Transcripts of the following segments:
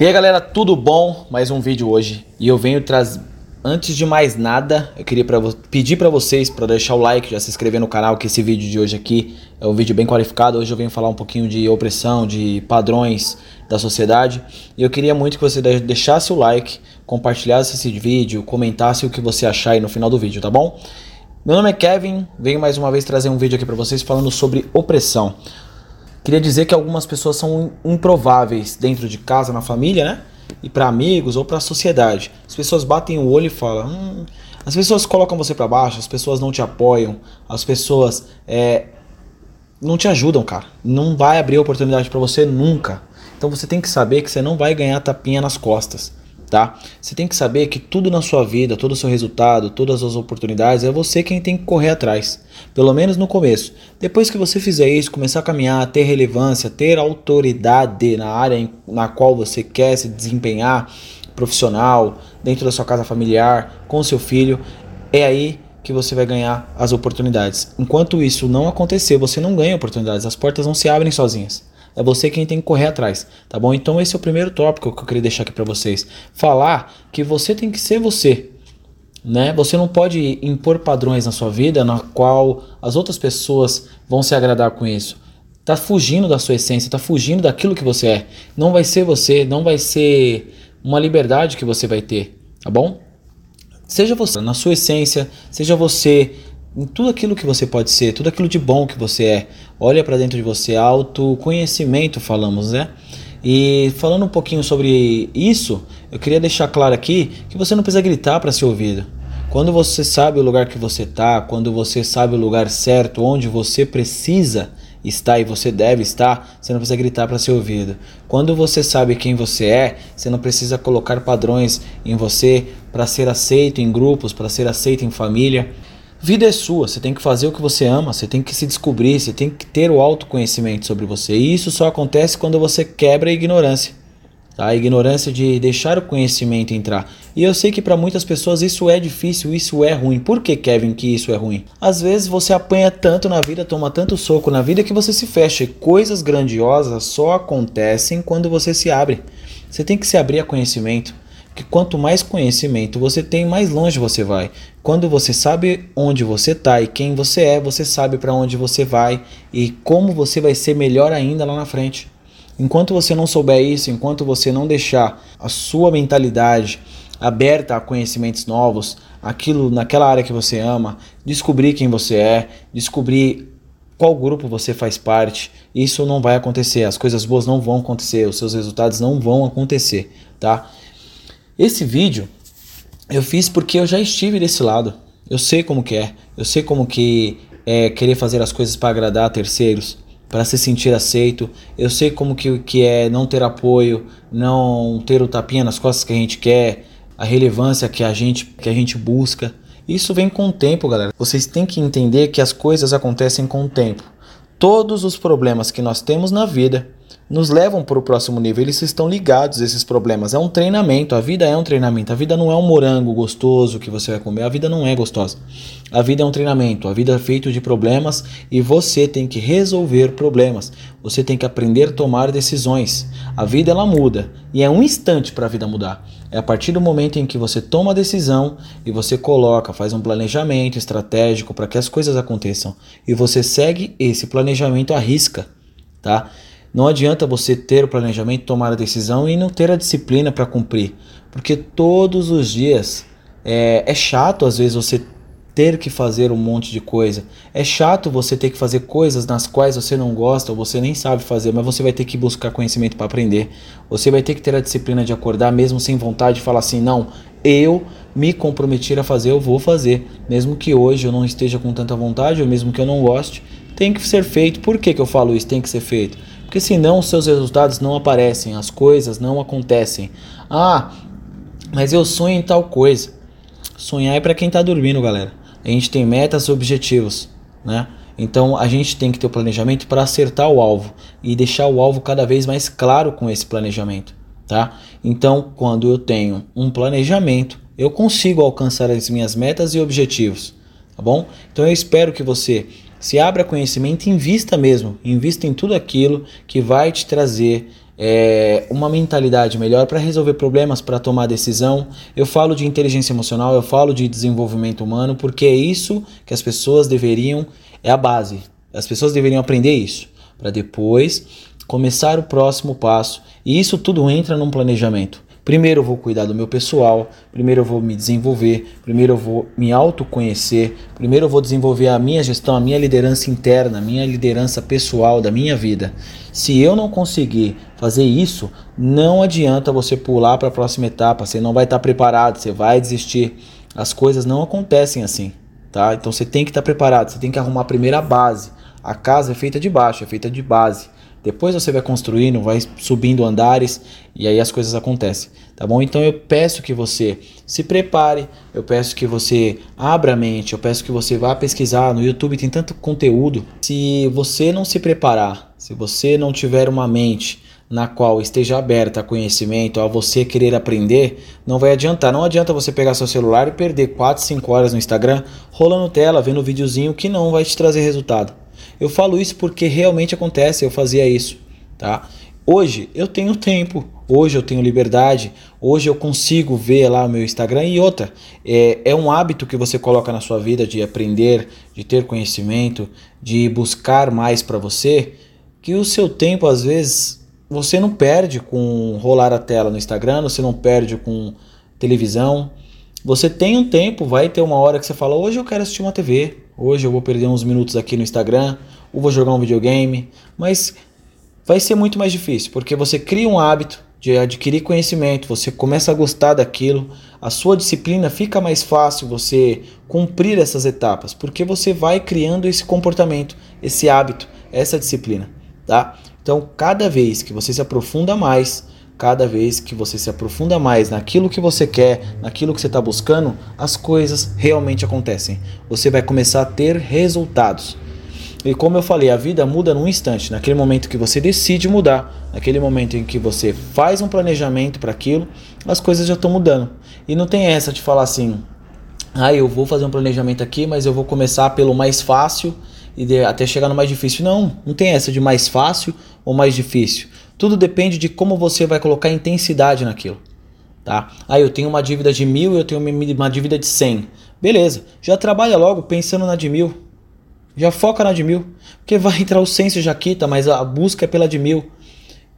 E aí galera, tudo bom? Mais um vídeo hoje e eu venho trazer. Antes de mais nada, eu queria pra pedir para vocês para deixar o like, já se inscrever no canal, que esse vídeo de hoje aqui é um vídeo bem qualificado. Hoje eu venho falar um pouquinho de opressão, de padrões da sociedade. E eu queria muito que você deixasse o like, compartilhasse esse vídeo, comentasse o que você achar aí no final do vídeo, tá bom? Meu nome é Kevin, venho mais uma vez trazer um vídeo aqui para vocês falando sobre opressão. Queria dizer que algumas pessoas são improváveis dentro de casa, na família, né? E para amigos ou para a sociedade. As pessoas batem o olho e falam. Hum, as pessoas colocam você para baixo, as pessoas não te apoiam, as pessoas é, não te ajudam, cara. Não vai abrir oportunidade para você nunca. Então você tem que saber que você não vai ganhar tapinha nas costas tá? Você tem que saber que tudo na sua vida, todo o seu resultado, todas as oportunidades, é você quem tem que correr atrás. Pelo menos no começo. Depois que você fizer isso, começar a caminhar, ter relevância, ter autoridade na área na qual você quer se desempenhar, profissional, dentro da sua casa familiar, com seu filho, é aí que você vai ganhar as oportunidades. Enquanto isso não acontecer, você não ganha oportunidades, as portas não se abrem sozinhas. É você quem tem que correr atrás, tá bom? Então esse é o primeiro tópico que eu queria deixar aqui para vocês. Falar que você tem que ser você, né? Você não pode impor padrões na sua vida na qual as outras pessoas vão se agradar com isso. Tá fugindo da sua essência, tá fugindo daquilo que você é. Não vai ser você, não vai ser uma liberdade que você vai ter, tá bom? Seja você na sua essência, seja você em tudo aquilo que você pode ser, tudo aquilo de bom que você é. Olha para dentro de você, autoconhecimento falamos, né? E falando um pouquinho sobre isso, eu queria deixar claro aqui que você não precisa gritar para ser ouvido. Quando você sabe o lugar que você está, quando você sabe o lugar certo, onde você precisa estar e você deve estar, você não precisa gritar para ser ouvido. Quando você sabe quem você é, você não precisa colocar padrões em você para ser aceito em grupos, para ser aceito em família. Vida é sua, você tem que fazer o que você ama, você tem que se descobrir, você tem que ter o autoconhecimento sobre você. E isso só acontece quando você quebra a ignorância. Tá? A ignorância de deixar o conhecimento entrar. E eu sei que para muitas pessoas isso é difícil, isso é ruim. Por que, Kevin, que isso é ruim? Às vezes você apanha tanto na vida, toma tanto soco na vida que você se fecha. E coisas grandiosas só acontecem quando você se abre. Você tem que se abrir a conhecimento que quanto mais conhecimento você tem, mais longe você vai. Quando você sabe onde você está e quem você é, você sabe para onde você vai e como você vai ser melhor ainda lá na frente. Enquanto você não souber isso, enquanto você não deixar a sua mentalidade aberta a conhecimentos novos, aquilo naquela área que você ama, descobrir quem você é, descobrir qual grupo você faz parte, isso não vai acontecer. As coisas boas não vão acontecer, os seus resultados não vão acontecer, tá? Esse vídeo eu fiz porque eu já estive desse lado. Eu sei como que é. Eu sei como que é querer fazer as coisas para agradar terceiros, para se sentir aceito. Eu sei como que, que é não ter apoio, não ter o tapinha nas costas que a gente quer, a relevância que a gente, que a gente busca. Isso vem com o tempo, galera. Vocês têm que entender que as coisas acontecem com o tempo. Todos os problemas que nós temos na vida nos levam para o próximo nível. Eles estão ligados, esses problemas. É um treinamento, a vida é um treinamento. A vida não é um morango gostoso que você vai comer, a vida não é gostosa. A vida é um treinamento, a vida é feita de problemas e você tem que resolver problemas. Você tem que aprender a tomar decisões. A vida ela muda e é um instante para a vida mudar. É a partir do momento em que você toma a decisão e você coloca, faz um planejamento estratégico para que as coisas aconteçam e você segue esse planejamento à risca, tá? Não adianta você ter o planejamento, tomar a decisão e não ter a disciplina para cumprir, porque todos os dias é, é chato às vezes você ter que fazer um monte de coisa. É chato você ter que fazer coisas nas quais você não gosta ou você nem sabe fazer, mas você vai ter que buscar conhecimento para aprender. Você vai ter que ter a disciplina de acordar mesmo sem vontade e falar assim: "Não, eu me comprometi a fazer, eu vou fazer, mesmo que hoje eu não esteja com tanta vontade ou mesmo que eu não goste, tem que ser feito. Por que, que eu falo isso? Tem que ser feito porque senão os seus resultados não aparecem, as coisas não acontecem. Ah, mas eu sonho em tal coisa. Sonhar é para quem está dormindo, galera. A gente tem metas e objetivos, né? Então a gente tem que ter o planejamento para acertar o alvo e deixar o alvo cada vez mais claro com esse planejamento, tá? Então, quando eu tenho um planejamento, eu consigo alcançar as minhas metas e objetivos, tá bom? Então eu espero que você se abra conhecimento, invista mesmo, invista em tudo aquilo que vai te trazer é, uma mentalidade melhor para resolver problemas, para tomar decisão. Eu falo de inteligência emocional, eu falo de desenvolvimento humano, porque é isso que as pessoas deveriam, é a base. As pessoas deveriam aprender isso, para depois começar o próximo passo. E isso tudo entra num planejamento. Primeiro eu vou cuidar do meu pessoal, primeiro eu vou me desenvolver, primeiro eu vou me autoconhecer, primeiro eu vou desenvolver a minha gestão, a minha liderança interna, a minha liderança pessoal da minha vida. Se eu não conseguir fazer isso, não adianta você pular para a próxima etapa, você não vai estar preparado, você vai desistir. As coisas não acontecem assim, tá? Então você tem que estar preparado, você tem que arrumar a primeira base. A casa é feita de baixo, é feita de base. Depois você vai construindo, vai subindo andares e aí as coisas acontecem, tá bom? Então eu peço que você se prepare, eu peço que você abra a mente, eu peço que você vá pesquisar no YouTube, tem tanto conteúdo. Se você não se preparar, se você não tiver uma mente na qual esteja aberta a conhecimento, a você querer aprender, não vai adiantar. Não adianta você pegar seu celular e perder 4, 5 horas no Instagram rolando tela, vendo videozinho que não vai te trazer resultado. Eu falo isso porque realmente acontece, eu fazia isso, tá? Hoje eu tenho tempo, hoje eu tenho liberdade, hoje eu consigo ver lá o meu Instagram e outra, é, é um hábito que você coloca na sua vida de aprender, de ter conhecimento, de buscar mais para você, que o seu tempo às vezes você não perde com rolar a tela no Instagram, você não perde com televisão. Você tem um tempo, vai ter uma hora que você fala: hoje eu quero assistir uma TV, hoje eu vou perder uns minutos aqui no Instagram, ou vou jogar um videogame, mas vai ser muito mais difícil, porque você cria um hábito de adquirir conhecimento, você começa a gostar daquilo, a sua disciplina fica mais fácil você cumprir essas etapas, porque você vai criando esse comportamento, esse hábito, essa disciplina, tá? Então, cada vez que você se aprofunda mais, cada vez que você se aprofunda mais naquilo que você quer, naquilo que você está buscando, as coisas realmente acontecem. Você vai começar a ter resultados. E como eu falei, a vida muda num instante, naquele momento que você decide mudar, naquele momento em que você faz um planejamento para aquilo, as coisas já estão mudando. E não tem essa de falar assim, ah, eu vou fazer um planejamento aqui, mas eu vou começar pelo mais fácil e até chegar no mais difícil. Não, não tem essa de mais fácil ou mais difícil. Tudo depende de como você vai colocar intensidade naquilo. Tá? Ah, eu tenho uma dívida de mil e eu tenho uma dívida de cem. Beleza, já trabalha logo pensando na de mil já foca na de mil. Porque vai entrar o censo já quita, mas a busca é pela de mil.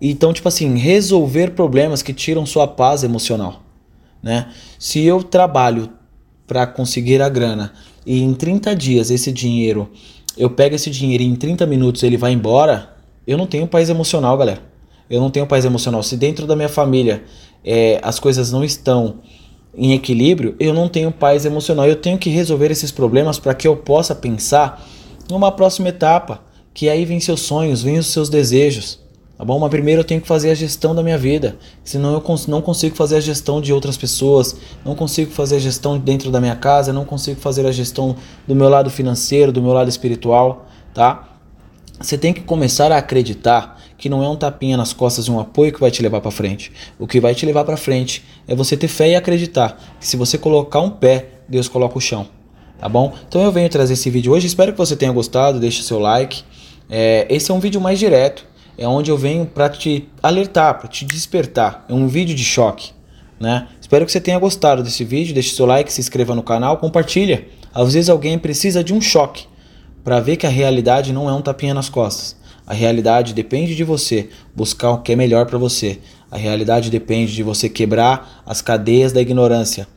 Então, tipo assim, resolver problemas que tiram sua paz emocional. Né? Se eu trabalho para conseguir a grana e em 30 dias esse dinheiro, eu pego esse dinheiro e em 30 minutos ele vai embora, eu não tenho paz emocional, galera. Eu não tenho paz emocional. Se dentro da minha família é, as coisas não estão em equilíbrio, eu não tenho paz emocional. Eu tenho que resolver esses problemas para que eu possa pensar numa próxima etapa, que aí vem seus sonhos, vem os seus desejos. Tá bom? Mas primeiro eu tenho que fazer a gestão da minha vida, senão eu cons não consigo fazer a gestão de outras pessoas, não consigo fazer a gestão dentro da minha casa, não consigo fazer a gestão do meu lado financeiro, do meu lado espiritual, tá? Você tem que começar a acreditar que não é um tapinha nas costas e um apoio que vai te levar para frente. O que vai te levar para frente é você ter fé e acreditar que se você colocar um pé, Deus coloca o chão tá bom? Então eu venho trazer esse vídeo hoje, espero que você tenha gostado, deixe seu like. É, esse é um vídeo mais direto, é onde eu venho para te alertar, para te despertar. É um vídeo de choque, né? Espero que você tenha gostado desse vídeo, deixe seu like, se inscreva no canal, compartilha. Às vezes alguém precisa de um choque para ver que a realidade não é um tapinha nas costas. A realidade depende de você buscar o que é melhor para você. A realidade depende de você quebrar as cadeias da ignorância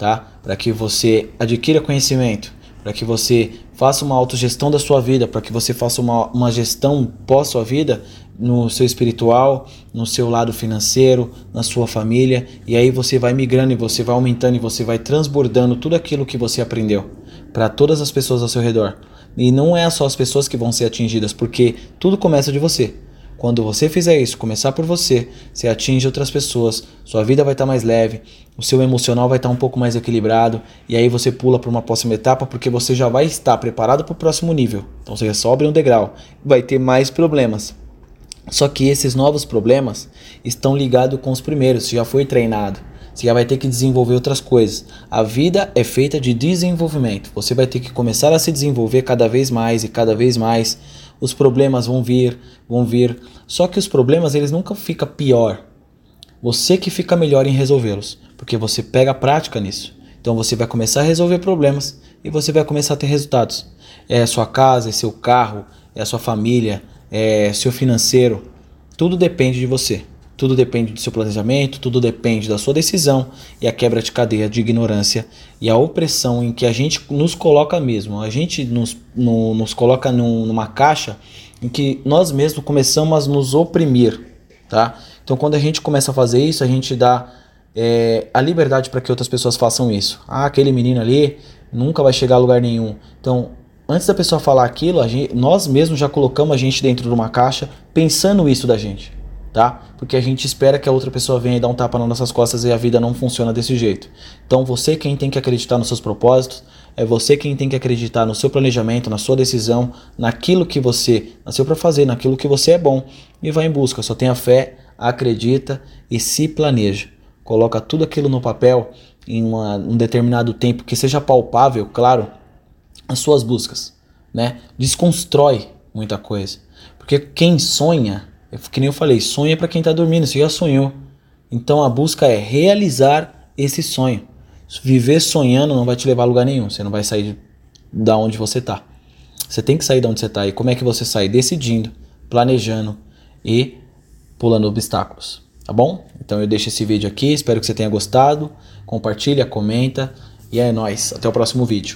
tá? Para que você adquira conhecimento, para que você faça uma autogestão da sua vida, para que você faça uma, uma gestão pós sua vida no seu espiritual, no seu lado financeiro, na sua família, e aí você vai migrando e você vai aumentando e você vai transbordando tudo aquilo que você aprendeu para todas as pessoas ao seu redor. E não é só as pessoas que vão ser atingidas, porque tudo começa de você. Quando você fizer isso, começar por você, você atinge outras pessoas, sua vida vai estar tá mais leve, o seu emocional vai estar tá um pouco mais equilibrado e aí você pula para uma próxima etapa porque você já vai estar preparado para o próximo nível. Então você sobe um degrau, vai ter mais problemas. Só que esses novos problemas estão ligados com os primeiros, você já foi treinado. Você já vai ter que desenvolver outras coisas. A vida é feita de desenvolvimento. Você vai ter que começar a se desenvolver cada vez mais e cada vez mais os problemas vão vir, vão vir. Só que os problemas eles nunca ficam pior. Você que fica melhor em resolvê-los, porque você pega prática nisso. Então você vai começar a resolver problemas e você vai começar a ter resultados. É a sua casa, é seu carro, é a sua família, é seu financeiro. Tudo depende de você. Tudo depende do seu planejamento, tudo depende da sua decisão e a quebra de cadeia de ignorância e a opressão em que a gente nos coloca mesmo. A gente nos, no, nos coloca num, numa caixa em que nós mesmos começamos a nos oprimir, tá? Então quando a gente começa a fazer isso, a gente dá é, a liberdade para que outras pessoas façam isso. Ah, aquele menino ali nunca vai chegar a lugar nenhum. Então antes da pessoa falar aquilo, gente, nós mesmos já colocamos a gente dentro de uma caixa pensando isso da gente tá? Porque a gente espera que a outra pessoa venha e dar um tapa nas nossas costas e a vida não funciona desse jeito. Então você quem tem que acreditar nos seus propósitos, é você quem tem que acreditar no seu planejamento, na sua decisão, naquilo que você nasceu para fazer, naquilo que você é bom e vai em busca. Só tenha fé, acredita e se planeja. Coloca tudo aquilo no papel em uma, um determinado tempo que seja palpável, claro, as suas buscas, né? Desconstrói muita coisa. Porque quem sonha que nem eu falei, sonha para quem está dormindo, você já sonhou. Então a busca é realizar esse sonho. Viver sonhando não vai te levar a lugar nenhum, você não vai sair da onde você está. Você tem que sair da onde você está. E como é que você sai? Decidindo, planejando e pulando obstáculos. Tá bom? Então eu deixo esse vídeo aqui, espero que você tenha gostado. Compartilha, comenta e é nóis. Até o próximo vídeo.